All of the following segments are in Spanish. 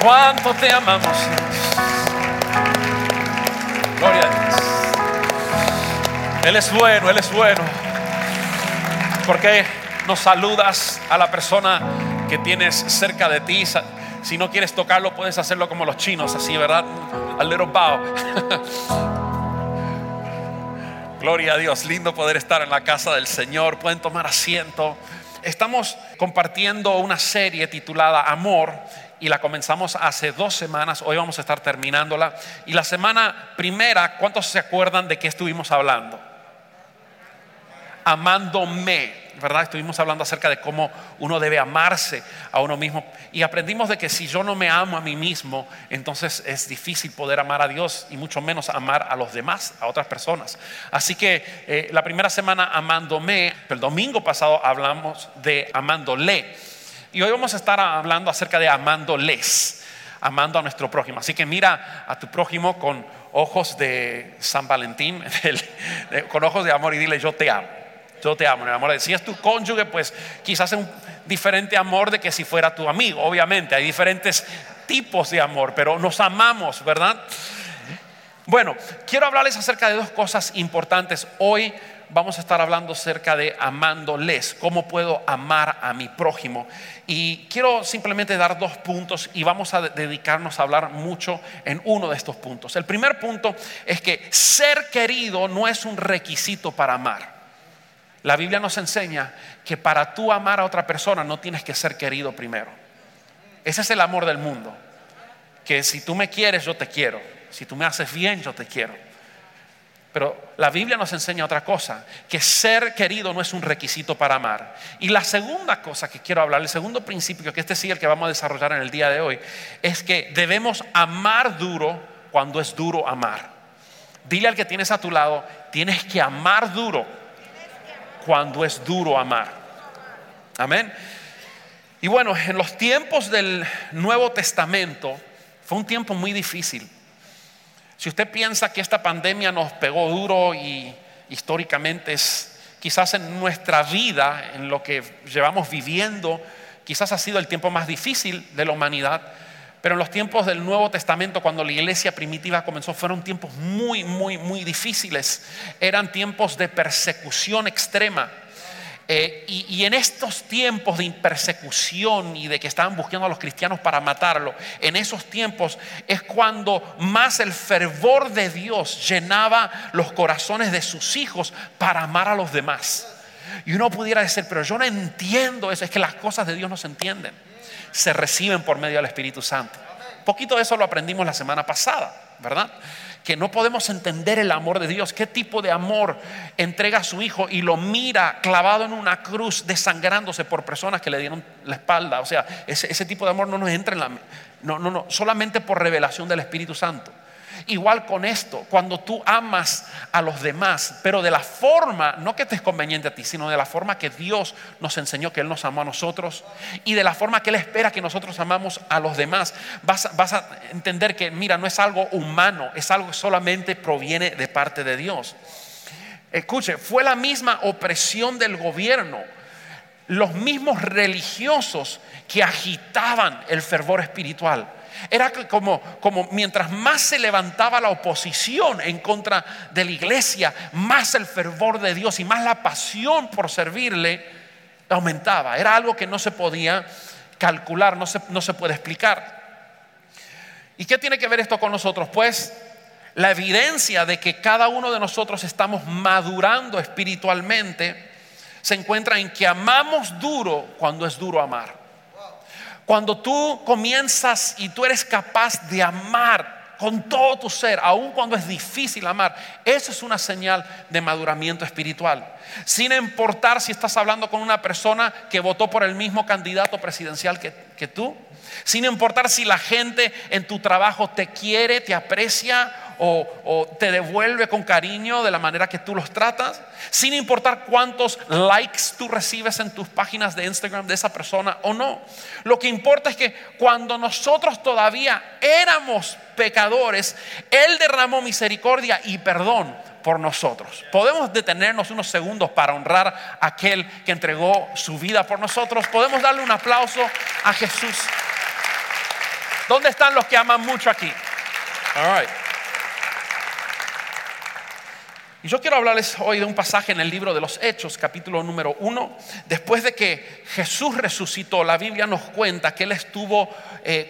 ¿Cuánto te amamos? Gloria a Dios. Él es bueno, Él es bueno. ¿Por qué no saludas a la persona que tienes cerca de ti? Si no quieres tocarlo, puedes hacerlo como los chinos, así, ¿verdad? A little bow. Gloria a Dios, lindo poder estar en la casa del Señor. Pueden tomar asiento. Estamos compartiendo una serie titulada Amor y la comenzamos hace dos semanas. Hoy vamos a estar terminándola. Y la semana primera, ¿cuántos se acuerdan de qué estuvimos hablando? Amándome, ¿verdad? Estuvimos hablando acerca de cómo uno debe amarse a uno mismo. Y aprendimos de que si yo no me amo a mí mismo, entonces es difícil poder amar a Dios y mucho menos amar a los demás, a otras personas. Así que eh, la primera semana amándome, el domingo pasado hablamos de amándole. Y hoy vamos a estar hablando acerca de amándoles, amando a nuestro prójimo. Así que mira a tu prójimo con ojos de San Valentín, con ojos de amor y dile yo te amo. Yo te amo, el amor. Si es tu cónyuge, pues quizás es un diferente amor de que si fuera tu amigo. Obviamente, hay diferentes tipos de amor, pero nos amamos, ¿verdad? Bueno, quiero hablarles acerca de dos cosas importantes. Hoy vamos a estar hablando acerca de amándoles, cómo puedo amar a mi prójimo. Y quiero simplemente dar dos puntos y vamos a de- dedicarnos a hablar mucho en uno de estos puntos. El primer punto es que ser querido no es un requisito para amar. La Biblia nos enseña que para tú amar a otra persona no tienes que ser querido primero. Ese es el amor del mundo. Que si tú me quieres, yo te quiero. Si tú me haces bien, yo te quiero. Pero la Biblia nos enseña otra cosa, que ser querido no es un requisito para amar. Y la segunda cosa que quiero hablar, el segundo principio, que este sí el que vamos a desarrollar en el día de hoy, es que debemos amar duro cuando es duro amar. Dile al que tienes a tu lado, tienes que amar duro cuando es duro amar. Amén. Y bueno, en los tiempos del Nuevo Testamento fue un tiempo muy difícil. Si usted piensa que esta pandemia nos pegó duro y históricamente es quizás en nuestra vida, en lo que llevamos viviendo, quizás ha sido el tiempo más difícil de la humanidad, pero en los tiempos del Nuevo Testamento, cuando la iglesia primitiva comenzó, fueron tiempos muy, muy, muy difíciles. Eran tiempos de persecución extrema. Eh, y, en estos tiempos de persecución y de que estaban buscando a los cristianos para matarlo, en esos tiempos es cuando más el fervor de Dios llenaba los corazones de sus hijos para amar a los demás. Y uno pudiera decir, pero yo no entiendo eso, es que las cosas de Dios no se entienden, se reciben por medio del Espíritu Santo. Poquito de eso lo aprendimos la semana pasada, ¿verdad? Que no podemos entender el amor de Dios, qué tipo de amor entrega a su hijo y lo mira clavado en una cruz, desangrándose por personas que le dieron la espalda. O sea, ese, tipo de amor no nos entra en la... No, no, no, solamente por revelación del Espíritu Santo. Igual con esto, cuando tú amas a los demás, pero de la forma, no que te es conveniente a ti, sino de la forma que Dios nos enseñó que Él nos amó a nosotros y de la forma que Él espera que nosotros amamos a los demás, vas, a- entender que, mira, no es algo humano, es algo que solamente proviene de parte de Dios. Escuche, fue la misma opresión del gobierno, los mismos religiosos que agitaban el fervor espiritual. Era como, como mientras más se levantaba la oposición en contra de la iglesia, más el fervor de Dios y más la pasión por servirle aumentaba. Era algo que no se podía calcular, no se, no se puede explicar. ¿Y qué tiene que ver esto con nosotros? Pues la evidencia de que cada uno de nosotros estamos madurando espiritualmente se encuentra en que amamos duro cuando es duro amar. Cuando tú comienzas y tú eres capaz de amar con todo tu ser, aun cuando es difícil amar, eso es una señal de maduramiento espiritual. Sin importar si estás hablando con una persona que votó por el mismo candidato presidencial que, que tú, sin importar si la gente en tu trabajo te quiere, te aprecia o, te devuelve con cariño de la manera que tú los tratas, sin importar cuántos likes tú recibes en tus páginas de Instagram de esa persona o no. Lo que importa es que cuando nosotros todavía éramos pecadores, Él derramó misericordia y perdón por nosotros. Podemos detenernos unos segundos para honrar a aquel que entregó su vida por nosotros. Podemos darle un aplauso a Jesús. ¿Dónde están los que aman mucho aquí? Y yo quiero hablarles hoy de un pasaje en el libro de los Hechos, capítulo número uno. Después de que Jesús resucitó, la Biblia nos cuenta que Él estuvo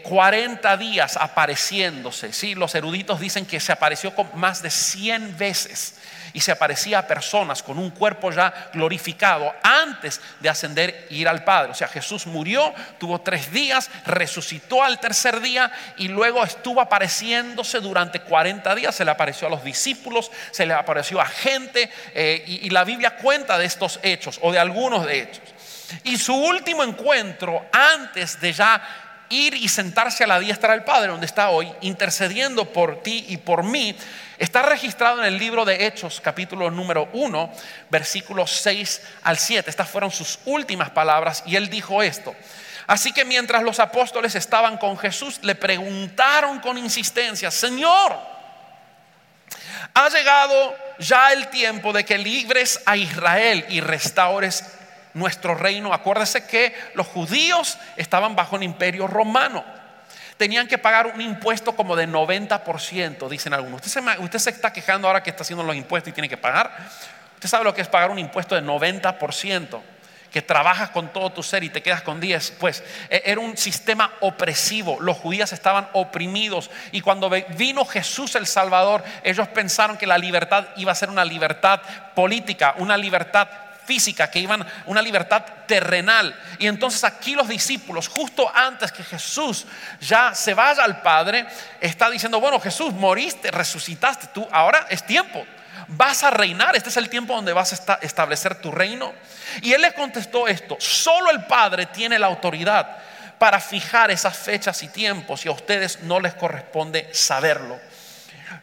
40 eh, días apareciéndose. ¿sí? Los eruditos dicen que se apareció más de 100 veces y se aparecía a personas con un cuerpo ya glorificado antes de ascender e ir al Padre. O sea, Jesús murió, tuvo tres días, resucitó al tercer día y luego estuvo apareciéndose durante 40 días. Se le apareció a los discípulos, se le apareció a gente eh, y, y la Biblia cuenta de estos hechos o de algunos de hechos. Y su último encuentro antes de ya ir y sentarse a la diestra del Padre, donde está hoy, intercediendo por ti y por mí, está registrado en el libro de Hechos, capítulo número 1, versículos 6 al 7. Estas fueron sus últimas palabras y él dijo esto. Así que mientras los apóstoles estaban con Jesús, le preguntaron con insistencia, Señor, ha llegado ya el tiempo de que libres a Israel y restaures nuestro reino. Acuérdese que los judíos estaban bajo el imperio romano. Tenían que pagar un impuesto como de 90%, dicen algunos. Usted se, usted se está quejando ahora que está haciendo los impuestos y tiene que pagar. Usted sabe lo que es pagar un impuesto de 90% que trabajas con todo tu ser y te quedas con 10, pues e, era un sistema opresivo. Los judíos estaban oprimidos y cuando vino Jesús el Salvador, ellos pensaron que la libertad iba a ser una libertad política, una libertad física, que iban una libertad terrenal. Y entonces aquí los discípulos, justo antes que Jesús ya se vaya al Padre, está diciendo, bueno, Jesús, moriste, resucitaste, tú ahora es tiempo. Vas a reinar, este es el tiempo donde vas a establecer tu reino. Y él les contestó esto, solo el Padre tiene la autoridad para fijar esas fechas y tiempos y a ustedes no les corresponde saberlo.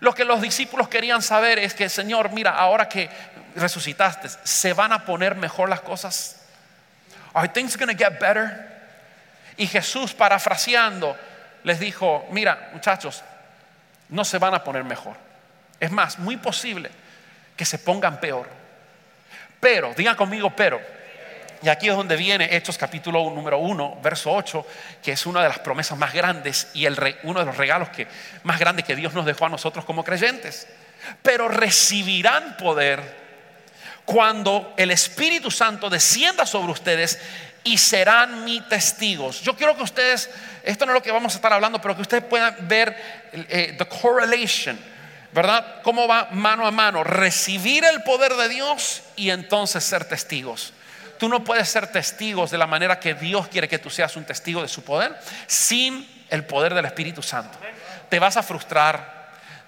Lo que los discípulos querían saber es que, Señor, mira, ahora que resucitaste, ¿se van a poner mejor las cosas? Are things going to get better? Y Jesús, parafraseando, les dijo, mira, muchachos, no se van a poner mejor. Es más, muy posible que se pongan peor. Pero, digan conmigo, pero. Y aquí es donde viene Hechos capítulo número 1, verso 8, que es una de las promesas más grandes y el, uno de los regalos que, más grandes que Dios nos dejó a nosotros como creyentes. Pero recibirán poder cuando el Espíritu Santo descienda sobre ustedes y serán mis testigos. Yo quiero que ustedes, esto no es lo que vamos a estar hablando, pero que ustedes puedan ver eh, the correlation, ¿verdad? Cómo va mano a mano, recibir el poder de Dios y entonces ser testigos. Tú no puedes ser testigos de la manera que Dios quiere que tú seas un testigo de su poder sin el poder del Espíritu Santo. Te vas a frustrar,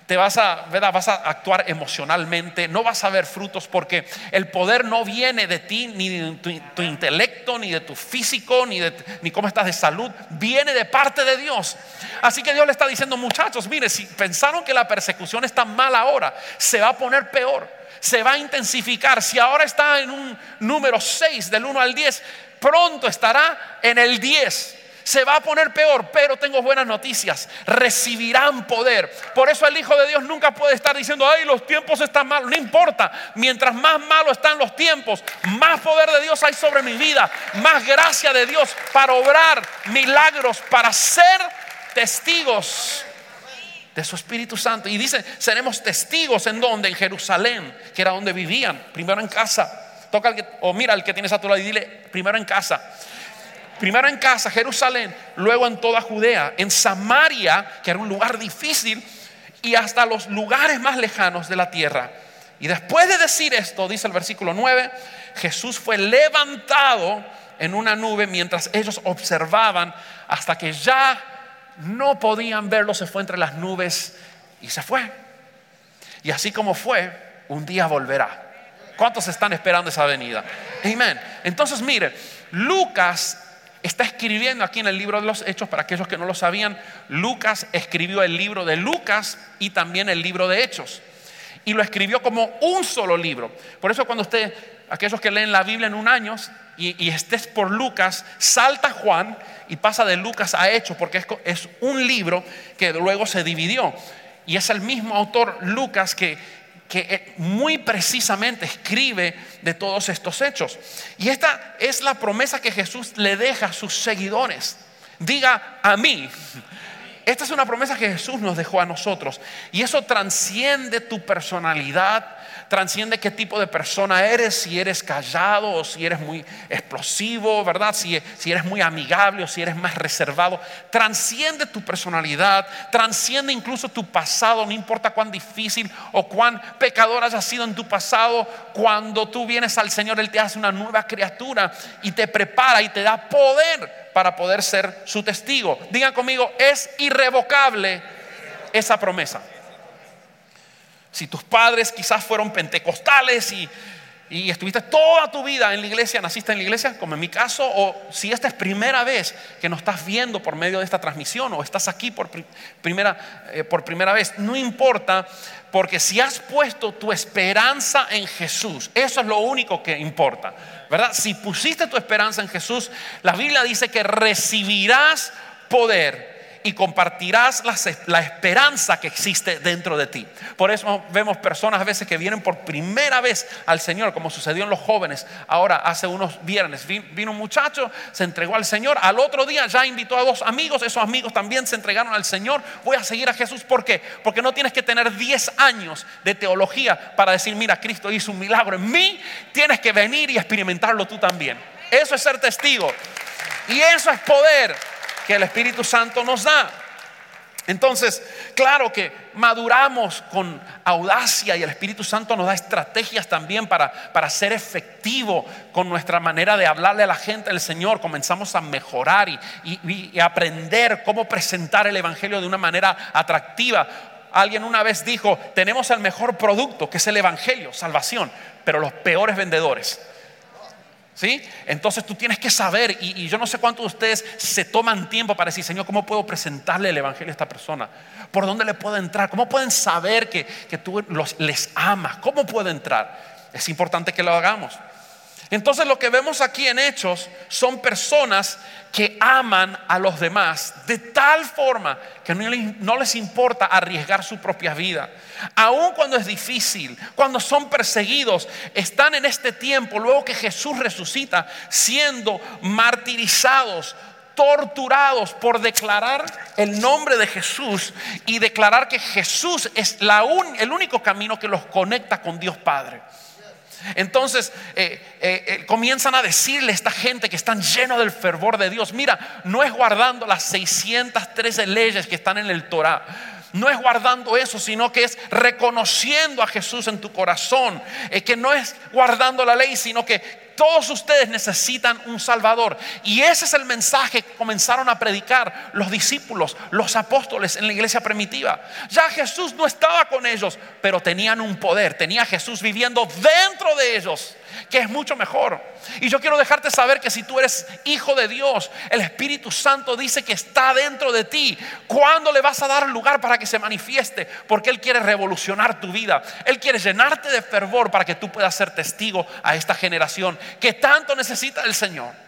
te vas a, vas a actuar emocionalmente, no vas a ver frutos porque el poder no viene de ti, ni de tu, intelecto, ni de tu físico, ni de ni cómo estás de salud, viene de parte de Dios. Así que Dios le está diciendo, muchachos, mire, si pensaron que la persecución está mal ahora, se va a poner peor, se va a intensificar. Si ahora está en un número 6 del 1 al 10, pronto estará en el 10 se va a poner peor, pero tengo buenas noticias, recibirán poder. Por eso el Hijo de Dios nunca puede estar diciendo, ay, los tiempos están malos, no importa, mientras más malos están los tiempos, más poder de Dios hay sobre mi vida, más gracia de Dios para obrar milagros, para ser testigos de su Espíritu Santo. Y dice, seremos testigos en donde, en Jerusalén, que era donde vivían, primero en casa. Toca o mira al que tienes a tu lado y dile, primero en casa. Primero en casa, Jerusalén, luego en toda Judea, en Samaria, que era un lugar difícil, y hasta los lugares más lejanos de la tierra. Y después de decir esto, dice el versículo 9, Jesús fue levantado en una nube mientras ellos observaban hasta que ya no podían verlo, se fue entre las nubes Y se fue. Y así como fue, un día volverá. ¿Cuántos están esperando esa venida? Amén. Entonces, mire, Lucas está escribiendo aquí en el libro de los Hechos, para aquellos que no lo sabían, Lucas escribió el libro de Lucas y también el libro de Hechos. Y lo escribió como un solo libro. Por eso cuando usted, aquellos que leen la Biblia en un año y, estés por Lucas, salta Juan y pasa de Lucas a Hechos, porque es, es un libro que luego se dividió. Y es el mismo autor Lucas que que muy precisamente escribe de todos estos hechos. Y esta es la promesa que Jesús le deja a sus seguidores. Diga a mí. Esta es una promesa que Jesús nos dejó a nosotros. Y eso transciende tu personalidad, transciende qué tipo de persona eres, si eres callado o si eres muy explosivo, ¿verdad? Si, si eres muy amigable o si eres más reservado. Transciende tu personalidad, transciende incluso tu pasado, no importa cuán difícil o cuán pecador hayas sido en tu pasado. Cuando tú vienes al Señor, Él te hace una nueva criatura y te prepara y te da poder para poder ser su testigo. Digan conmigo, es irrevocable esa promesa. Si tus padres quizás fueron pentecostales y, estuviste toda tu vida en la iglesia, naciste en la iglesia, como en mi caso, o si esta es primera vez que nos estás viendo por medio de esta transmisión o estás aquí por primera, eh, por primera vez, no importa, porque si has puesto tu esperanza en Jesús, eso es lo único que importa, ¿verdad? Si pusiste tu esperanza en Jesús, la Biblia dice que recibirás poder y compartirás la, esperanza que existe dentro de ti. Por eso vemos personas a veces que vienen por primera vez al Señor, como sucedió en los jóvenes. Ahora, hace unos viernes, vino un muchacho, se entregó al Señor, al otro día ya invitó a dos amigos, esos amigos también se entregaron al Señor. Voy a seguir a Jesús, ¿por qué? Porque no tienes que tener 10 años de teología para decir, mira, Cristo hizo un milagro en mí, tienes que venir y experimentarlo tú también. Eso es ser testigo. Y eso es poder que el Espíritu Santo nos da. Entonces, claro que maduramos con audacia y el Espíritu Santo nos da estrategias también para, para ser efectivo con nuestra manera de hablarle a la gente del Señor. Comenzamos a mejorar y, y aprender cómo presentar el Evangelio de una manera atractiva. Alguien una vez dijo, tenemos el mejor producto, que es el Evangelio, salvación, pero los peores vendedores. ¿Sí? Entonces tú tienes que saber, y, yo no sé cuántos de ustedes se toman tiempo para decir, Señor, ¿cómo puedo presentarle el Evangelio a esta persona? ¿Por dónde le puedo entrar? ¿Cómo pueden saber que, tú les amas? ¿Cómo puedo entrar? Es importante que lo hagamos. Entonces lo que vemos aquí en Hechos son personas que aman a los demás de tal forma que no les importa arriesgar su propia vida. Aun cuando es difícil, cuando son perseguidos, están en este tiempo, luego que Jesús resucita, siendo martirizados, torturados por declarar el nombre de Jesús y declarar que Jesús es el único camino que los conecta con Dios Padre. Entonces eh, eh, eh, comienzan a decirle a esta gente que están llenos del fervor de Dios, mira, no es guardando las 613 leyes que están en el Torah. No es guardando eso, sino que es reconociendo a Jesús en tu corazón. que no es guardando la ley, sino que todos ustedes necesitan un Salvador. Y ese es el mensaje que comenzaron a predicar los discípulos, los apóstoles en la iglesia primitiva. Ya Jesús no estaba con ellos, pero tenían un poder. Tenía Jesús viviendo dentro de ellos que es mucho mejor. Y yo quiero dejarte saber que si tú eres hijo de Dios, el Espíritu Santo dice que está dentro de ti. ¿Cuándo le vas a dar lugar para que se manifieste? Porque Él quiere revolucionar tu vida. Él quiere llenarte de fervor para que tú puedas ser testigo a esta generación que tanto necesita el Señor.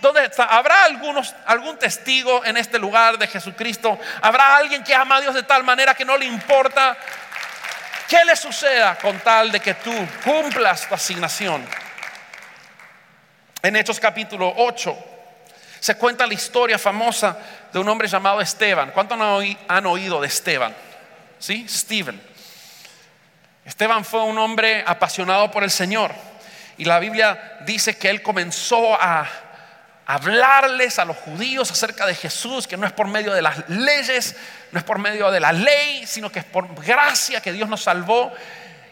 ¿Dónde ¿Habrá algunos, algún testigo en este lugar de Jesucristo? ¿Habrá alguien que ama a Dios de tal manera que no le importa ¿Qué le suceda con tal de que tú cumplas tu asignación? En Hechos capítulo 8 se cuenta la historia famosa de un hombre llamado Esteban. ¿Cuántos han oído de Esteban? ¿Sí? Stephen. Esteban fue un hombre apasionado por el Señor. Y la Biblia dice que él comenzó a hablarles a los judíos acerca de Jesús, que no es por medio de las leyes, no es por medio de la ley, sino que es por gracia que Dios nos salvó.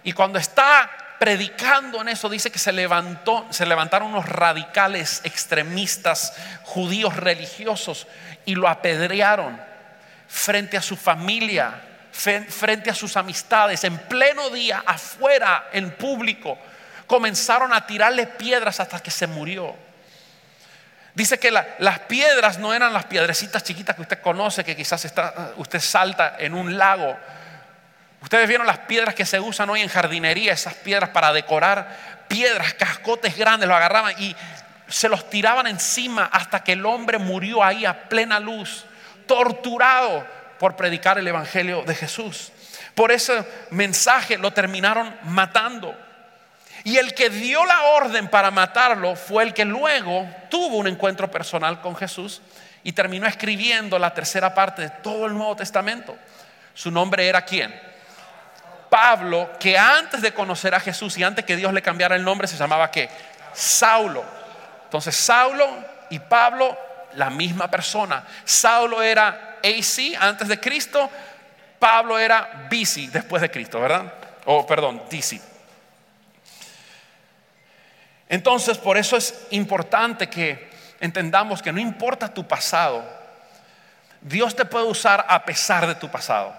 Y cuando está predicando en eso, dice que se levantó, se levantaron unos radicales extremistas judíos religiosos y lo apedrearon frente a su familia, frente a sus amistades, en pleno día, afuera, en público, comenzaron a tirarle piedras hasta que se murió. Dice que la- las piedras no eran las piedrecitas chiquitas que usted conoce, que quizás está- usted salta en un lago. Ustedes vieron las piedras que se usan hoy en jardinería, esas piedras para decorar, piedras, cascotes grandes, lo agarraban y se los tiraban encima hasta que el hombre murió ahí a plena luz, torturado por predicar el Evangelio de Jesús. Por ese mensaje lo terminaron matando. Y el que dio la orden para matarlo fue el que luego tuvo un encuentro personal con Jesús y terminó escribiendo la tercera parte de todo el Nuevo Testamento. Su nombre era quién? Pablo, que antes de conocer a Jesús y antes que Dios le cambiara el nombre, se llamaba qué? Saulo. Entonces Saulo y Pablo, la misma persona. Saulo era AC antes de Cristo, Pablo era BC después de Cristo, ¿verdad? O perdón, DC. Entonces, por eso es importante que entendamos que no importa tu pasado, Dios te puede usar a pesar de tu pasado.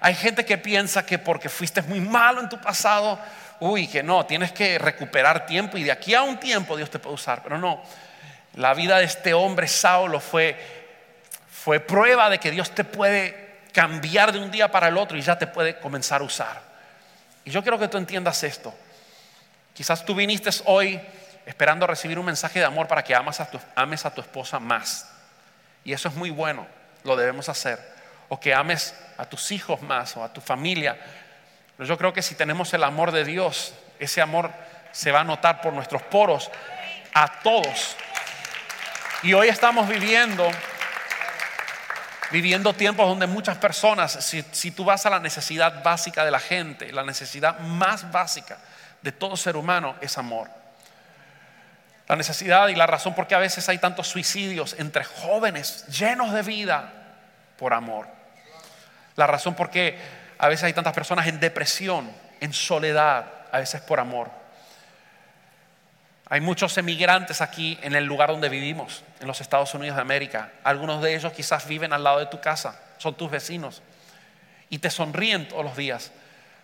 Hay gente que piensa que porque fuiste muy malo en tu pasado, uy, que no, tienes que recuperar tiempo y de aquí a un tiempo Dios te puede usar. Pero no, la vida de este hombre Saulo fue, fue prueba de que Dios te puede cambiar de un día para el otro y ya te puede comenzar a usar. Y yo quiero que tú entiendas esto. Quizás tú viniste hoy esperando recibir un mensaje de amor para que amas a tu- ames a tu esposa más. Y eso es muy bueno, lo debemos hacer. O que ames a tus hijos más o a tu familia. Pero yo creo que si tenemos el amor de Dios, ese amor se va a notar por nuestros poros a todos. Y hoy estamos viviendo viviendo tiempos donde muchas personas, si, si tú vas a la necesidad básica de la gente, la necesidad más básica de todo ser humano es amor. La necesidad y la razón por qué a veces hay tantos suicidios entre jóvenes llenos de vida por amor. La razón por qué a veces hay tantas personas en depresión, en soledad, a veces por amor. Hay muchos emigrantes aquí en el lugar donde vivimos, en los Estados Unidos de América. Algunos de ellos quizás viven al lado de tu casa, son tus vecinos y te sonríen todos los días,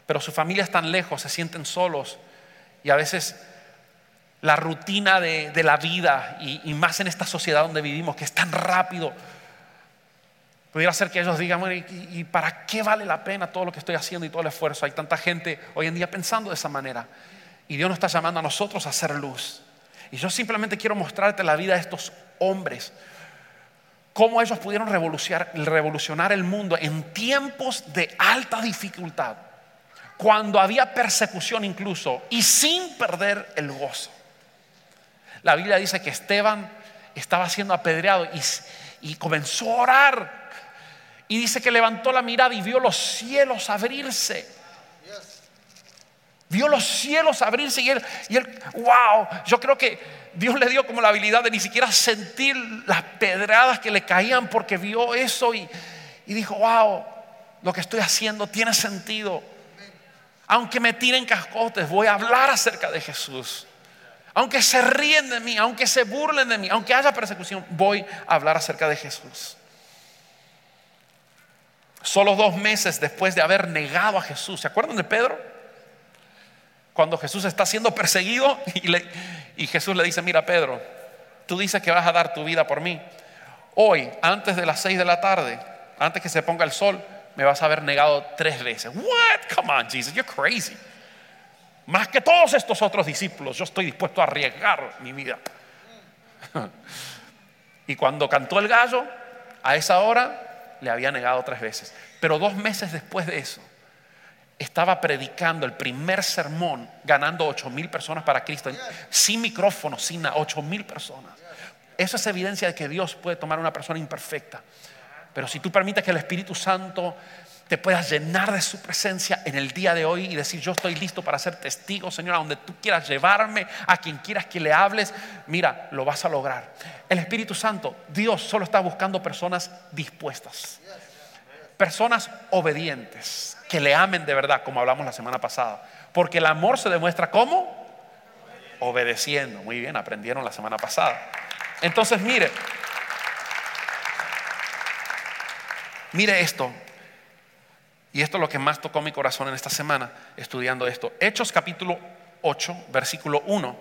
pero su familia es tan lejos, se sienten solos y a veces la rutina de, de la vida y, más en esta sociedad donde vivimos, que es tan rápido, pudiera ser que ellos digan, ¿y, para qué vale la pena todo lo que estoy haciendo y todo el esfuerzo? Hay tanta gente hoy en día pensando de esa manera. Y Dios nos está llamando a nosotros a hacer luz. Y yo simplemente quiero mostrarte la vida de estos hombres. Cómo ellos pudieron revolucionar el mundo en tiempos de alta dificultad. Cuando había persecución incluso. Y sin perder el gozo. La Biblia dice que Esteban estaba siendo apedreado y, comenzó a orar. Y dice que levantó la mirada y vio los cielos abrirse. Vio los cielos abrirse y él, wow, yo creo que Dios le dio como la habilidad de ni siquiera sentir las pedradas que le caían porque vio eso y dijo, wow, lo que estoy haciendo tiene sentido. Aunque me tiren cascotes, voy a hablar acerca de Jesús. Aunque se ríen de mí, aunque se burlen de mí, aunque haya persecución, voy a hablar acerca de Jesús. Solo dos meses después de haber negado a Jesús, ¿se acuerdan de Pedro? Cuando Jesús está siendo perseguido y, y Jesús le dice, mira Pedro, tú dices que vas a dar tu vida por mí. Hoy, antes de las seis de la tarde, antes que se ponga el sol, me vas a haber negado tres veces. What? Come on, Jesus, you're crazy. Más que todos estos otros discípulos, yo estoy dispuesto a arriesgar mi vida. Y cuando cantó el gallo, a esa hora le había negado tres veces. Pero dos meses después de eso, estaba predicando el primer sermón, ganando ocho mil personas para Cristo, sin micrófono, sin ocho mil personas. Eso es evidencia de que Dios puede tomar una persona imperfecta. Pero si tú permites que el Espíritu Santo te puedas llenar de su presencia en el día de hoy y decir, yo estoy listo para ser testigo, Señor, a donde tú quieras llevarme, a quien quieras que le hables, mira, lo vas a lograr. El Espíritu Santo, Dios solo está buscando personas dispuestas, personas obedientes, que le amen de verdad, como hablamos la semana pasada. Porque el amor se demuestra como obedeciendo. Muy bien, aprendieron la semana pasada. Entonces, mire, mire esto. Y esto es lo que más tocó mi corazón en esta semana estudiando esto. Hechos capítulo 8, versículo 1.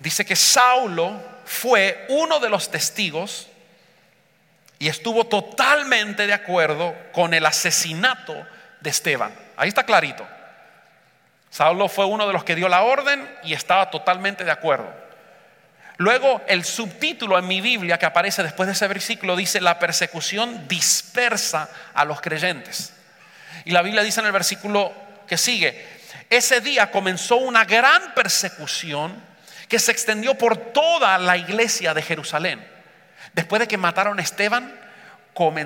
Dice que Saulo fue uno de los testigos y estuvo totalmente de acuerdo con el asesinato de Esteban. Ahí está clarito. Saulo fue uno de los que dio la orden y estaba totalmente de acuerdo. Luego el subtítulo en mi Biblia que aparece después de ese versículo dice la persecución dispersa a los creyentes. Y la Biblia dice en el versículo que sigue, ese día comenzó una gran persecución que se extendió por toda la iglesia de Jerusalén. Después de que mataron a Esteban,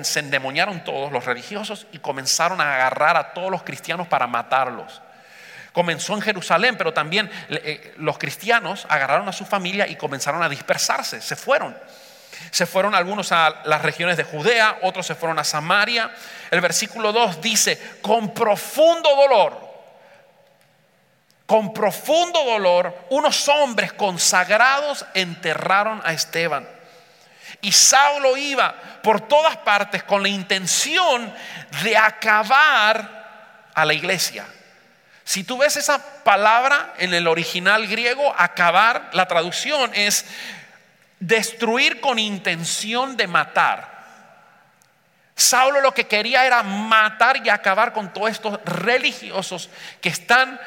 se endemoniaron todos los religiosos y comenzaron a agarrar a todos los cristianos para matarlos. Comenzó en Jerusalén, pero también eh, los cristianos agarraron a su familia y comenzaron a dispersarse, se fueron. Se fueron algunos a las regiones de Judea, otros se fueron a Samaria. El versículo 2 dice, con profundo dolor, con profundo dolor, unos hombres consagrados enterraron a Esteban. Y Saulo iba por todas partes con la intención de acabar a la iglesia. Si tú ves esa palabra en el original griego, acabar, la traducción es destruir con intención de matar. Saulo lo que quería era matar y acabar con todos estos religiosos que están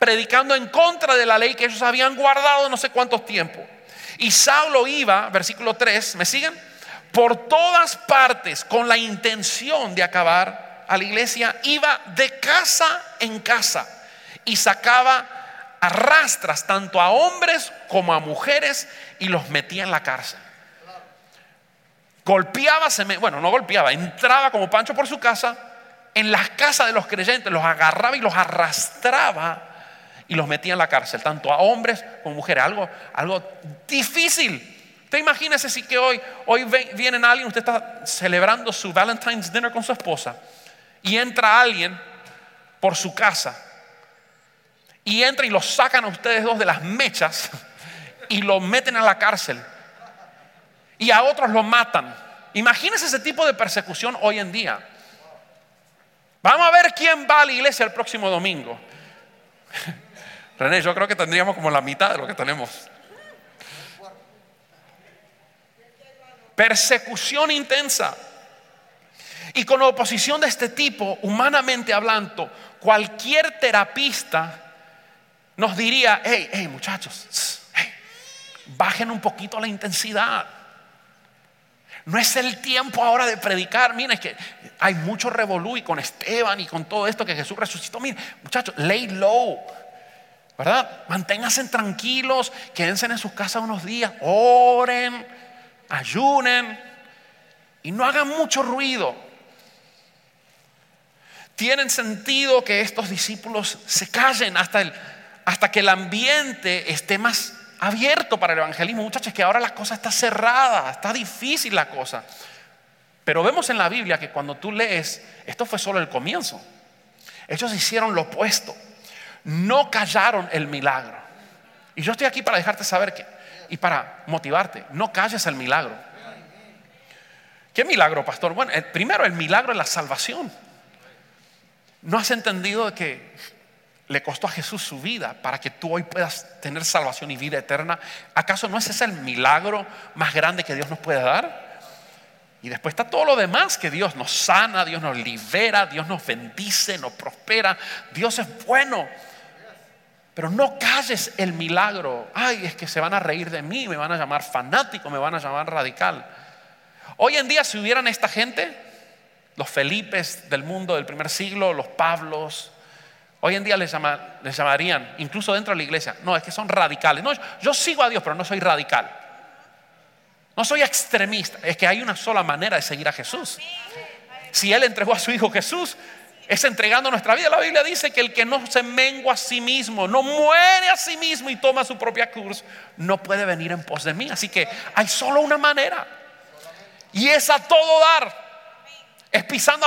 predicando en contra de la ley que ellos habían guardado no sé cuántos tiempos. Y Saulo iba, versículo 3, ¿me siguen? Por todas partes con la intención de acabar a la iglesia, iba de casa en casa y sacaba arrastras tanto a hombres como a mujeres y los metía en la cárcel. Golpeaba, bueno, no golpeaba, entraba como Pancho por su casa, en las casas de los creyentes, los agarraba y los arrastraba y los metía en la cárcel, tanto a hombres como mujeres. Algo, algo difícil. Usted imagínese si que hoy, hoy viene alguien, usted está celebrando su Valentine's Dinner con su esposa y entra alguien por su casa y entran y los sacan a ustedes dos de las mechas y los meten a la cárcel. Y a otros los matan. Imagínense ese tipo de persecución hoy en día. Vamos a ver quién va a la iglesia el próximo domingo. René, yo creo que tendríamos como la mitad de lo que tenemos. Persecución intensa. Y con oposición de este tipo, humanamente hablando, cualquier terapista nos diría, hey, hey muchachos, bajen un poquito la intensidad. No es el tiempo ahora de predicar. Miren, es que hay mucho revolú y con Esteban y con todo esto que Jesús resucitó. Miren, muchachos, lay low. ¿Verdad? Manténganse tranquilos, quédense en sus casas unos días, oren, ayunen y no hagan mucho ruido. Tienen sentido que estos discípulos se callen hasta el hasta que el ambiente esté más abierto para el evangelismo. Muchachos, que ahora la cosa está cerrada, está difícil la cosa. Pero vemos en la Biblia que cuando tú lees, esto fue solo el comienzo. Ellos hicieron lo opuesto. No callaron el milagro. Y yo estoy aquí para dejarte saber que, y para motivarte, no calles el milagro. ¿Qué milagro, pastor? Bueno, primero el milagro es la salvación. ¿No has entendido que le costó a Jesús su vida para que tú hoy puedas tener salvación y vida eterna. ¿Acaso no es ese el milagro más grande que Dios nos puede dar? Y después está todo lo demás que Dios nos sana, Dios nos libera, Dios nos bendice, nos prospera. Dios es bueno. Pero no calles el milagro. Ay, es que se van a reír de mí, me van a llamar fanático, me van a llamar radical. Hoy en día si hubieran esta gente, los Felipes del mundo del primer siglo, los Pablos, Hoy en día les, llamarían, incluso dentro de la iglesia, no, es que son radicales. No, yo sigo a Dios, pero no soy radical. No soy extremista. Es que hay una sola manera de seguir a Jesús. Si Él entregó a su Hijo Jesús, es entregando nuestra vida. La Biblia dice que el que no se mengua a sí mismo, no muere a sí mismo y toma su propia cruz, no puede venir en pos de mí. Así que hay solo una manera. Y es a todo dar. Es pisando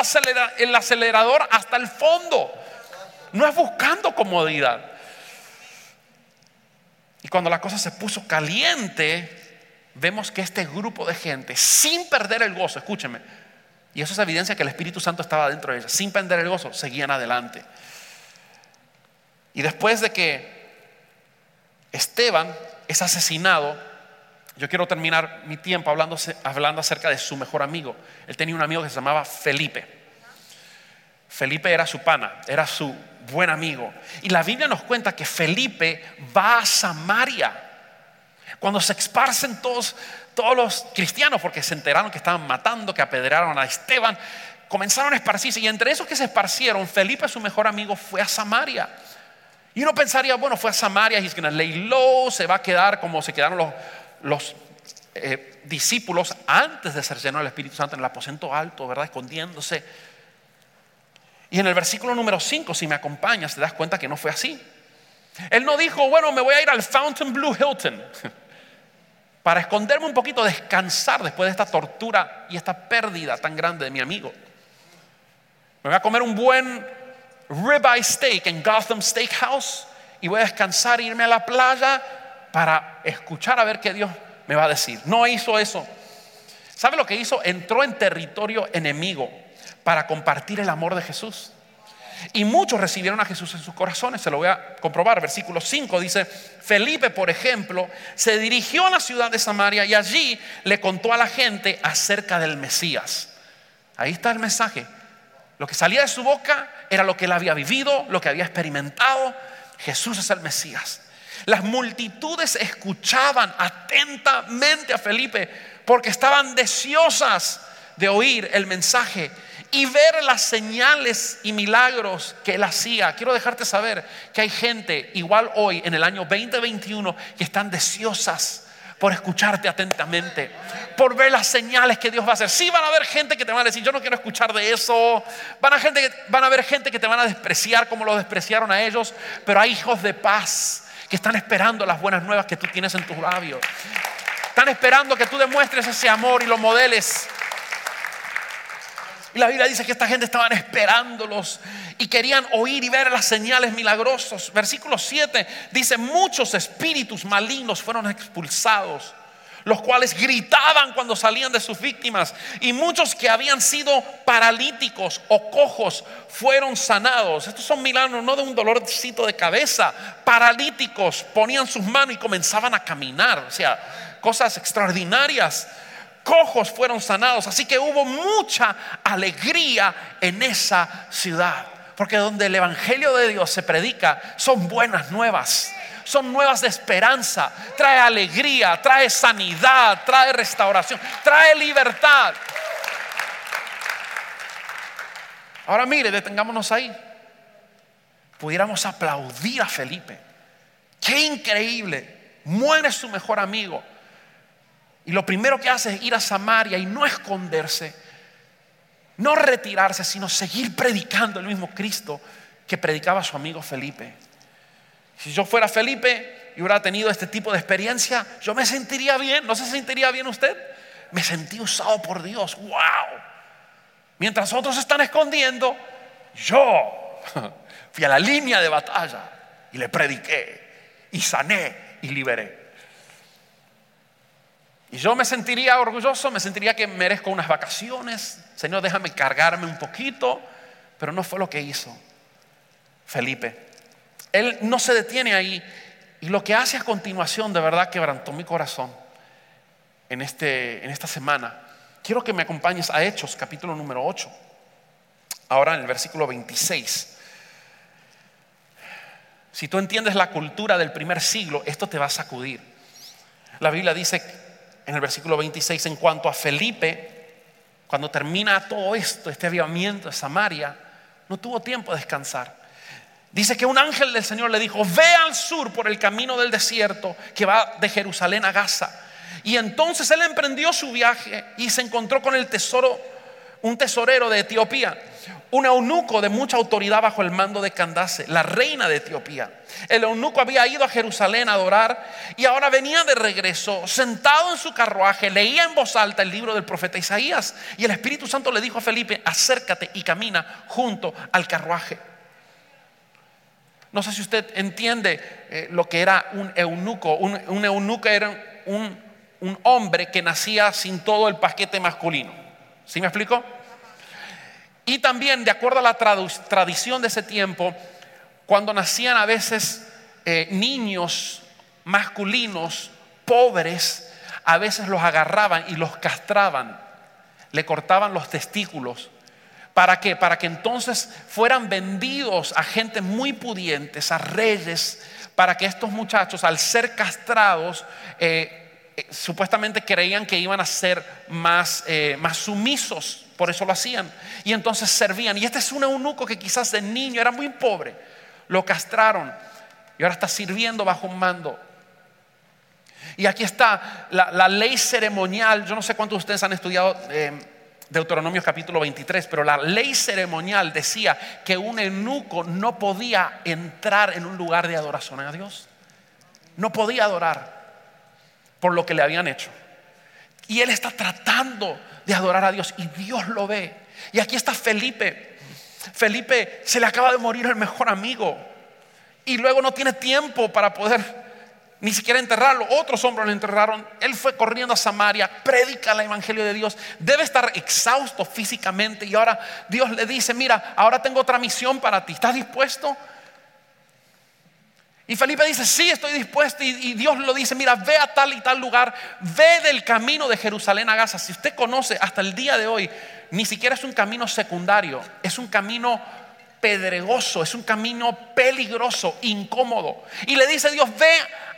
el acelerador hasta el fondo no es buscando comodidad. Y cuando la cosa se puso caliente, vemos que este grupo de gente, sin perder el gozo, escúcheme, Y eso es evidencia que el Espíritu Santo estaba dentro de ellas. Sin perder el gozo, seguían adelante. Y después de que Esteban es asesinado, yo quiero terminar mi tiempo hablando, hablando acerca de su mejor amigo. Él tenía un amigo que se llamaba Felipe. Felipe era su pana, era su buen amigo. Y la Biblia nos cuenta que Felipe va a Samaria. Cuando se esparcen todos, todos los cristianos, porque se enteraron que estaban matando, que apedrearon a Esteban, comenzaron a esparcirse. Y entre esos que se esparcieron, Felipe, su mejor amigo, fue a Samaria. Y uno pensaría, bueno, fue a Samaria, he's gonna lay low, se va a quedar como se quedaron los, los eh, discípulos antes de ser llenos del Espíritu Santo en el aposento alto, ¿verdad? Escondiéndose. Y en el versículo número 5, si me acompañas, te das cuenta que no fue así. Él no dijo, bueno, me voy a ir al Fountain Blue Hilton para esconderme un poquito, descansar después de esta tortura y esta pérdida tan grande de mi amigo. Me voy a comer un buen ribeye steak en Gotham Steakhouse y voy a descansar e irme a la playa para escuchar a ver qué Dios me va a decir. No hizo eso. ¿Sabe lo que hizo? Entró en territorio enemigo para compartir el amor de Jesús. Y muchos recibieron a Jesús en sus corazones, se lo voy a comprobar. Versículo 5 dice, Felipe, por ejemplo, se dirigió a la ciudad de Samaria y allí le contó a la gente acerca del Mesías. Ahí está el mensaje. Lo que salía de su boca era lo que él había vivido, lo que había experimentado. Jesús es el Mesías. Las multitudes escuchaban atentamente a Felipe porque estaban deseosas de oír el mensaje y ver las señales y milagros que él hacía. Quiero dejarte saber que hay gente igual hoy en el año 2021 que están deseosas por escucharte atentamente, por ver las señales que Dios va a hacer. Sí van a haber gente que te van a decir, yo no quiero escuchar de eso. Van a, gente, van a haber gente que te van a despreciar como lo despreciaron a ellos, pero hay hijos de paz que están esperando las buenas nuevas que tú tienes en tus labios. Están esperando que tú demuestres ese amor y lo modeles. Y la Biblia dice que esta gente estaban esperándolos y querían oír y ver las señales milagrosas. Versículo 7 dice, muchos espíritus malignos fueron expulsados, los cuales gritaban cuando salían de sus víctimas. Y muchos que habían sido paralíticos o cojos fueron sanados. Estos son milagros no de un dolorcito de cabeza. Paralíticos ponían sus manos y comenzaban a caminar. O sea, cosas extraordinarias cojos fueron sanados. Así que hubo mucha alegría en esa ciudad. Porque donde el Evangelio de Dios se predica son buenas nuevas. Son nuevas de esperanza. Trae alegría, trae sanidad, trae restauración, trae libertad. Ahora mire, detengámonos ahí. Pudiéramos aplaudir a Felipe. Qué increíble. Muere su mejor amigo y lo primero que hace es ir a Samaria y no esconderse, no retirarse, sino seguir predicando el mismo Cristo que predicaba su amigo Felipe. Si yo fuera Felipe y hubiera tenido este tipo de experiencia, yo me sentiría bien. ¿No se sentiría bien usted? Me sentí usado por Dios. ¡Wow! Mientras otros están escondiendo, yo fui a la línea de batalla y le prediqué y sané y liberé. Y yo me sentiría orgulloso, me sentiría que merezco unas vacaciones. Señor, déjame cargarme un poquito. Pero no fue lo que hizo Felipe. Él no se detiene ahí. Y lo que hace a continuación de verdad quebrantó mi corazón en, este, en esta semana. Quiero que me acompañes a Hechos, capítulo número 8. Ahora en el versículo 26. Si tú entiendes la cultura del primer siglo, esto te va a sacudir. La Biblia dice en el versículo 26 en cuanto a Felipe, cuando termina todo esto, este avivamiento de Samaria, no tuvo tiempo de descansar. Dice que un ángel del Señor le dijo, ve al sur por el camino del desierto que va de Jerusalén a Gaza. Y entonces él emprendió su viaje y se encontró con el tesoro, un tesorero de Etiopía, un eunuco de mucha autoridad bajo el mando de Candace, la reina de Etiopía. El eunuco había ido a Jerusalén a adorar y ahora venía de regreso, sentado en su carruaje, leía en voz alta el libro del profeta Isaías. Y el Espíritu Santo le dijo a Felipe, acércate y camina junto al carruaje. No sé si usted entiende eh, lo que era un eunuco. Un, eunuco era un, un hombre que nacía sin todo el paquete masculino. ¿Sí me explico? Y también, de acuerdo a la tradición de ese tiempo, cuando nacían a veces eh, niños masculinos pobres, a veces los agarraban y los castraban, le cortaban los testículos. ¿Para qué? Para que entonces fueran vendidos a gente muy pudientes, a reyes, para que estos muchachos, al ser castrados, eh, eh, supuestamente creían que iban a ser más, eh, más sumisos, por eso lo hacían. Y entonces servían. Y este es un eunuco que quizás de niño era muy pobre, lo castraron y ahora está sirviendo bajo un mando. Y aquí está la, ley ceremonial. Yo no sé cuántos de ustedes han estudiado eh, Deuteronomio capítulo 23, pero la ley ceremonial decía que un eunuco no podía entrar en un lugar de adoración a Dios. No podía adorar por lo que le habían hecho. Y él está tratando de adorar a Dios y Dios lo ve. Y aquí está Felipe. Felipe se le acaba de morir el mejor amigo y luego no tiene tiempo para poder ni siquiera enterrarlo. Otros hombres lo enterraron. Él fue corriendo a Samaria, predica el evangelio de Dios. Debe estar exhausto físicamente y ahora Dios le dice, mira, ahora tengo otra misión para ti. ¿Estás dispuesto? Y Felipe dice, sí, estoy dispuesto. Y, Dios lo dice, mira, ve a tal y tal lugar, ve del camino de Jerusalén a Gaza. Si usted conoce hasta el día de hoy, ni siquiera es un camino secundario, es un camino pedregoso, es un camino peligroso, incómodo. Y le dice Dios, ve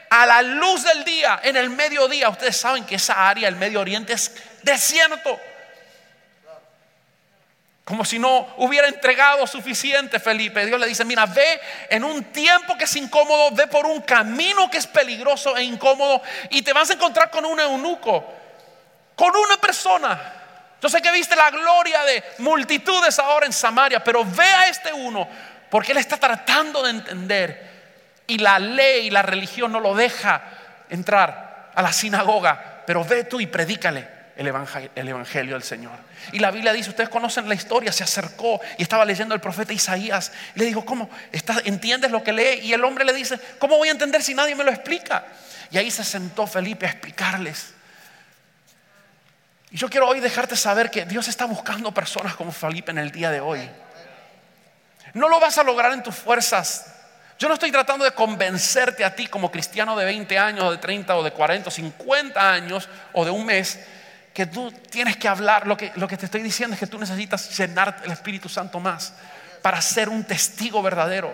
a la luz del día, en el mediodía. Ustedes saben que esa área, el Medio Oriente, es desierto. Como si no hubiera entregado suficiente Felipe. Dios le dice, mira, ve en un tiempo que es incómodo, ve por un camino que es peligroso e incómodo y te vas a encontrar con un eunuco, con una persona. Yo sé que viste la gloria de multitudes ahora en Samaria, pero ve a este uno, porque él está tratando de entender y la ley y la religión no lo deja entrar a la sinagoga, pero ve tú y predícale el evangelio, el evangelio, del Señor. Y la Biblia dice, ustedes conocen la historia, se acercó y estaba leyendo el profeta Isaías. Le dijo, ¿cómo? ¿Estás, ¿Entiendes lo que lee? Y el hombre le dice, ¿cómo voy a entender si nadie me lo explica? Y ahí se sentó Felipe a explicarles. Y yo quiero hoy dejarte saber que Dios está buscando personas como Felipe en el día de hoy. No lo vas a lograr en tus fuerzas. Yo no estoy tratando de convencerte a ti como cristiano de 20 años, de 30, o de 40, o 50 años, o de un mes, que tú tienes que hablar. Lo que, lo que te estoy diciendo es que tú necesitas llenar el Espíritu Santo más para ser un testigo verdadero.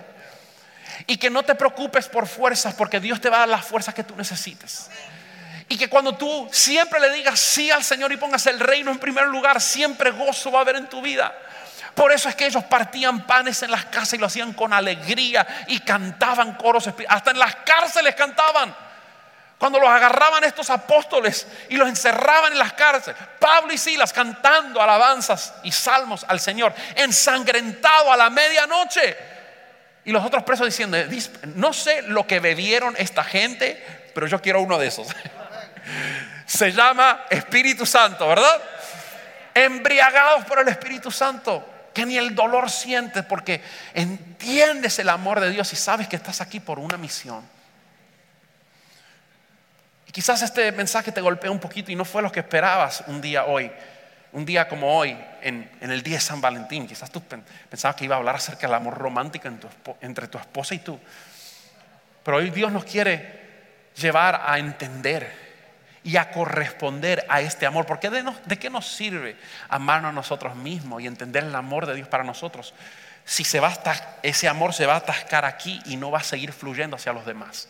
Y que no te preocupes por fuerzas, porque Dios te va a dar las fuerzas que tú necesites. Y que cuando tú siempre le digas sí al Señor y pongas el reino en primer lugar, siempre gozo va a haber en tu vida. Por eso es que ellos partían panes en las casas y lo hacían con alegría y cantaban coros, hasta en las cárceles cantaban. Cuando los agarraban estos apóstoles y los encerraban en las cárceles, Pablo y Silas cantando alabanzas y salmos al Señor, ensangrentado a la medianoche. Y los otros presos diciendo, no sé lo que bebieron esta gente, pero yo quiero uno de esos. Se llama Espíritu Santo, ¿verdad? Embriagados por el Espíritu Santo, que ni el dolor sientes porque entiendes el amor de Dios y sabes que estás aquí por una misión. Quizás este mensaje te golpea un poquito y no fue lo que esperabas un día hoy, un día como hoy, en, el día de San Valentín. Quizás tú pensabas que iba a hablar acerca del amor romántico entre tu esposa y tú. Pero hoy Dios nos quiere llevar a entender y a corresponder a este amor. Porque de, ¿de qué nos sirve amarnos a nosotros mismos y entender el amor de Dios para nosotros? Si se va ese amor se va a atascar aquí y no va a seguir fluyendo hacia los demás.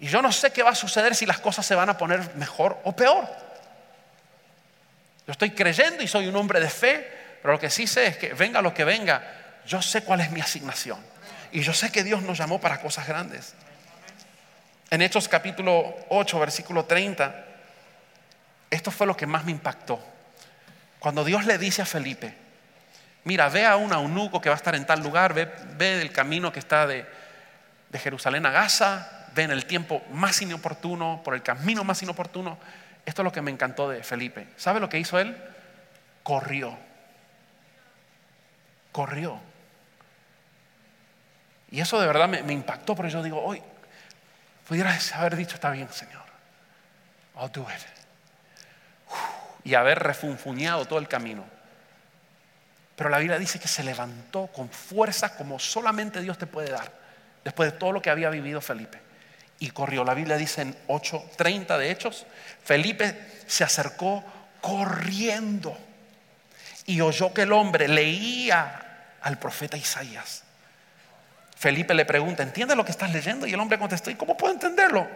Y yo no sé qué va a suceder si las cosas se van a poner mejor o peor. Yo estoy creyendo y soy un hombre de fe, pero lo que sí sé es que venga lo que venga, yo sé cuál es mi asignación. Y yo sé que Dios nos llamó para cosas grandes. En Hechos capítulo 8, versículo 30, esto fue lo que más me impactó. Cuando Dios le dice a Felipe, mira, ve a un eunuco que va a estar en tal lugar, ve, ve del camino que está de, de Jerusalén a Gaza, en el tiempo más inoportuno, por el camino más inoportuno. Esto es lo que me encantó de Felipe. ¿Sabe lo que hizo él? Corrió. Corrió. Y eso de verdad me, me impactó, porque yo digo, hoy pudieras haber dicho, está bien, Señor. I'll do it. y haber refunfuñado todo el camino. Pero la Biblia dice que se levantó con fuerza como solamente Dios te puede dar, después de todo lo que había vivido Felipe. Y corrió. La Biblia dice en 8:30 de Hechos, Felipe se acercó corriendo y oyó que el hombre leía al profeta Isaías. Felipe le pregunta, ¿entiendes lo que estás leyendo? Y el hombre contestó, ¿y cómo puedo entenderlo?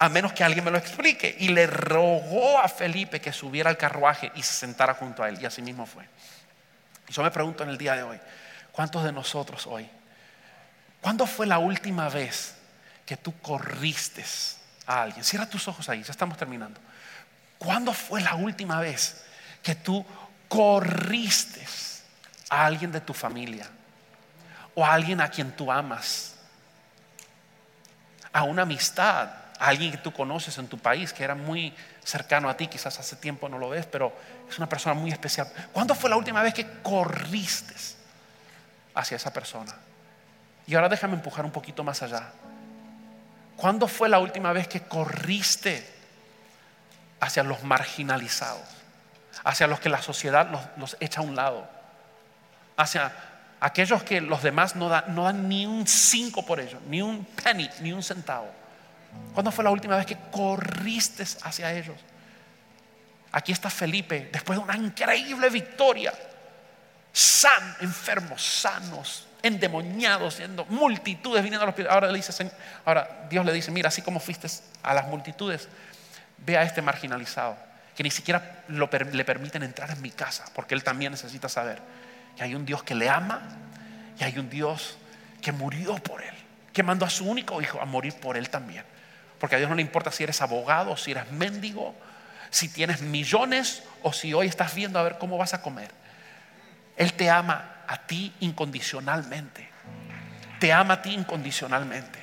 A menos que alguien me lo explique. Y le rogó a Felipe que subiera al carruaje y se sentara junto a él. Y así mismo fue. Y yo me pregunto en el día de hoy, ¿cuántos de nosotros hoy? ¿Cuándo fue la última vez que tú corriste a alguien? Cierra tus ojos ahí, ya estamos terminando. ¿Cuándo fue la última vez que tú corriste a alguien de tu familia? o a alguien a quien tú amas, a una amistad, a alguien que tú conoces en tu país, que era muy cercano a ti, quizás hace tiempo no lo ves, pero es una persona muy especial. ¿Cuándo fue la última vez que corriste hacia esa persona? Y ahora déjame empujar un poquito más allá. ¿Cuándo fue la última vez que corriste hacia los marginalizados? Hacia los que la sociedad los, echa a un lado. Hacia aquellos que los demás no dan, no dan ni un cinco por ellos, ni un penny, ni un centavo. ¿Cuándo fue la última vez que corriste hacia ellos? Aquí está Felipe, después de una increíble victoria, san, enfermos, sanos, endemoniados, siendo multitudes viniendo a los pies. Ahora, le dice, ahora Dios le dice, mira, así como fuiste a las multitudes, ve a este marginalizado, que ni siquiera le permiten entrar en mi casa, porque él también necesita saber y hay un Dios que le ama y hay un Dios que murió por él, que mandó a su único hijo a morir por él también. Porque a Dios no le importa si eres abogado, si eres mendigo, si tienes millones o si hoy estás viendo a ver cómo vas a comer. Él te ama a ti incondicionalmente. Te ama a ti incondicionalmente.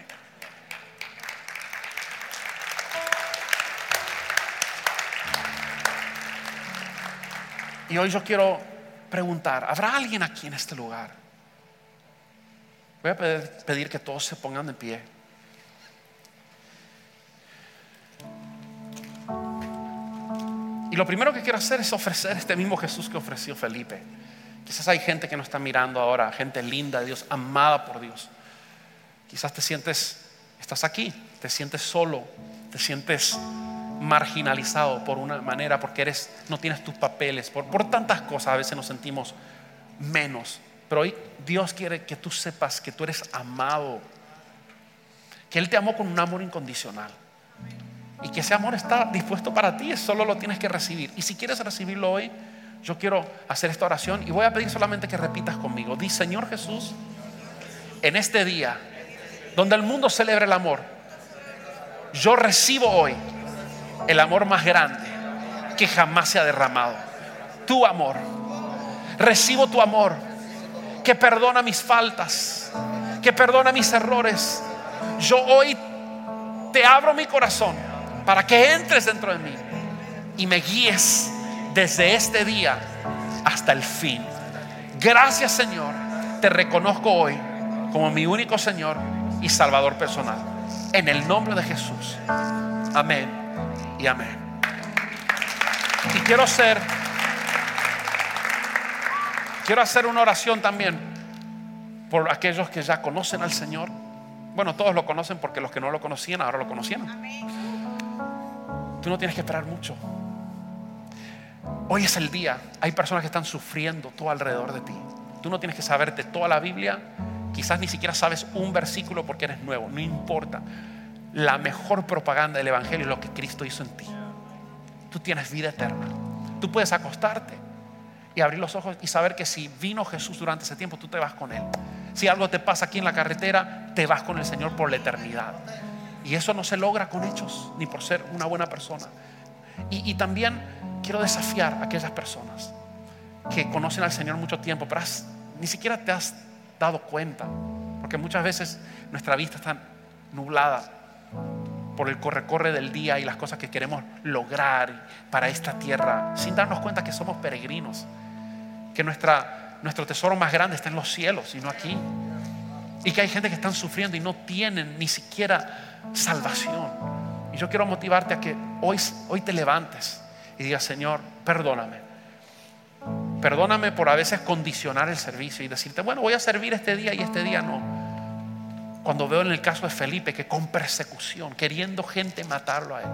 Y hoy yo quiero preguntar, ¿habrá alguien aquí en este lugar? Voy a pedir que todos se pongan de pie. Y lo primero que quiero hacer es ofrecer este mismo Jesús que ofreció Felipe. Quizás hay gente que nos está mirando ahora, gente linda Dios, amada por Dios. Quizás te sientes, estás aquí, te sientes solo, te sientes marginalizado por una manera, porque eres, no tienes tus papeles, por, por tantas cosas a veces nos sentimos menos. Pero hoy Dios quiere que tú sepas que tú eres amado, que Él te amó con un amor incondicional y que ese amor está dispuesto para ti, solo lo tienes que recibir. Y si quieres recibirlo hoy, yo quiero hacer esta oración y voy a pedir solamente que repitas conmigo. Di, Señor Jesús, en este día, donde el mundo celebra el amor, yo recibo hoy el amor más grande que jamás se ha derramado. Tu amor. Recibo tu amor que perdona mis faltas, que perdona mis errores. Yo hoy te abro mi corazón para que entres dentro de mí y me guíes desde este día hasta el fin. Gracias Señor, te reconozco hoy como mi único Señor y Salvador personal. En el nombre de Jesús. Amén y amén. Y quiero hacer, quiero hacer una oración también por aquellos que ya conocen al Señor. Bueno, todos lo conocen porque los que no lo conocían ahora lo conocieron. Tú no tienes que esperar mucho. Hoy es el día. Hay personas que están sufriendo todo alrededor de ti. Tú no tienes que saberte toda la Biblia. Quizás ni siquiera sabes un versículo porque eres nuevo. No importa la mejor propaganda del Evangelio es lo que Cristo hizo en ti. Tú tienes vida eterna. Tú puedes acostarte y abrir los ojos y saber que si vino Jesús durante ese tiempo, tú te vas con Él. Si algo te pasa aquí en la carretera, te vas con el Señor por la eternidad. Y eso no se logra con hechos, ni por ser una buena persona. Y, también quiero desafiar a aquellas personas que conocen al Señor mucho tiempo, pero ni siquiera te has dado cuenta, porque muchas veces nuestra vista está nublada por el corre-corre del día y las cosas que queremos lograr para esta tierra, sin darnos cuenta que somos peregrinos, que nuestro tesoro más grande está en los cielos y no aquí, y que hay gente que están sufriendo y no tienen ni siquiera salvación. Y yo quiero motivarte a que hoy te levantes y diga, Señor, perdóname. Perdóname por a veces condicionar el servicio y decirte, bueno, voy a servir este día y este día no. Cuando veo en el caso de Felipe que con persecución, queriendo gente matarlo a él,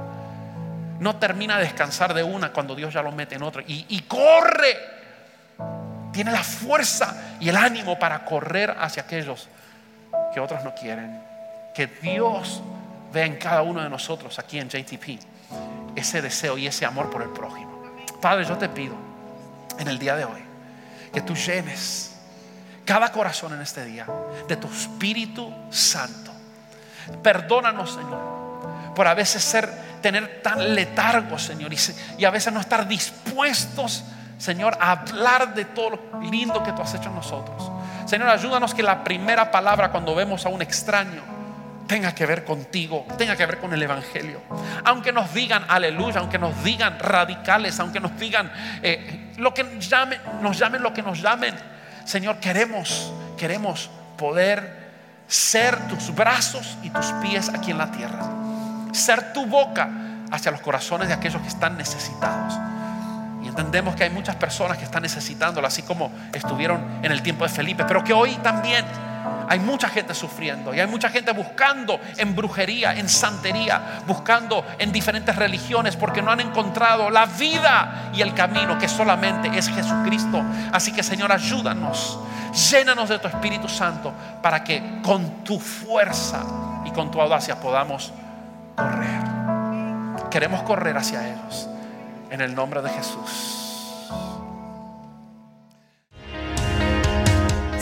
no termina de descansar de una cuando Dios ya lo mete en otra y, y corre. Tiene la fuerza y el ánimo para correr hacia aquellos que otros no quieren. Que Dios vea en cada uno de nosotros aquí en JTP ese deseo y ese amor por el prójimo. Padre, yo te pido en el día de hoy que tú llenes cada corazón en este día de tu Espíritu Santo. Perdónanos, Señor, por a veces ser, tener tan letargo, Señor, y, a veces no estar dispuestos, Señor, a hablar de todo lo lindo que tú has hecho en nosotros. Señor, ayúdanos que la primera palabra cuando vemos a un extraño tenga que ver contigo, tenga que ver con el Evangelio. Aunque nos digan aleluya, aunque nos digan radicales, aunque nos digan eh, lo que nos llamen lo que nos llamen. Señor, queremos, queremos poder ser tus brazos y tus pies aquí en la tierra. Ser tu boca hacia los corazones de aquellos que están necesitados. Y entendemos que hay muchas personas que están necesitándolo, así como estuvieron en el tiempo de Felipe, pero que hoy también hay mucha gente sufriendo y hay mucha gente buscando en brujería, en santería, buscando en diferentes religiones porque no han encontrado la vida y el camino que solamente es Jesucristo. Así que Señor, ayúdanos, llénanos de tu Espíritu Santo para que con tu fuerza y con tu audacia podamos correr. Queremos correr hacia ellos en el nombre de Jesús.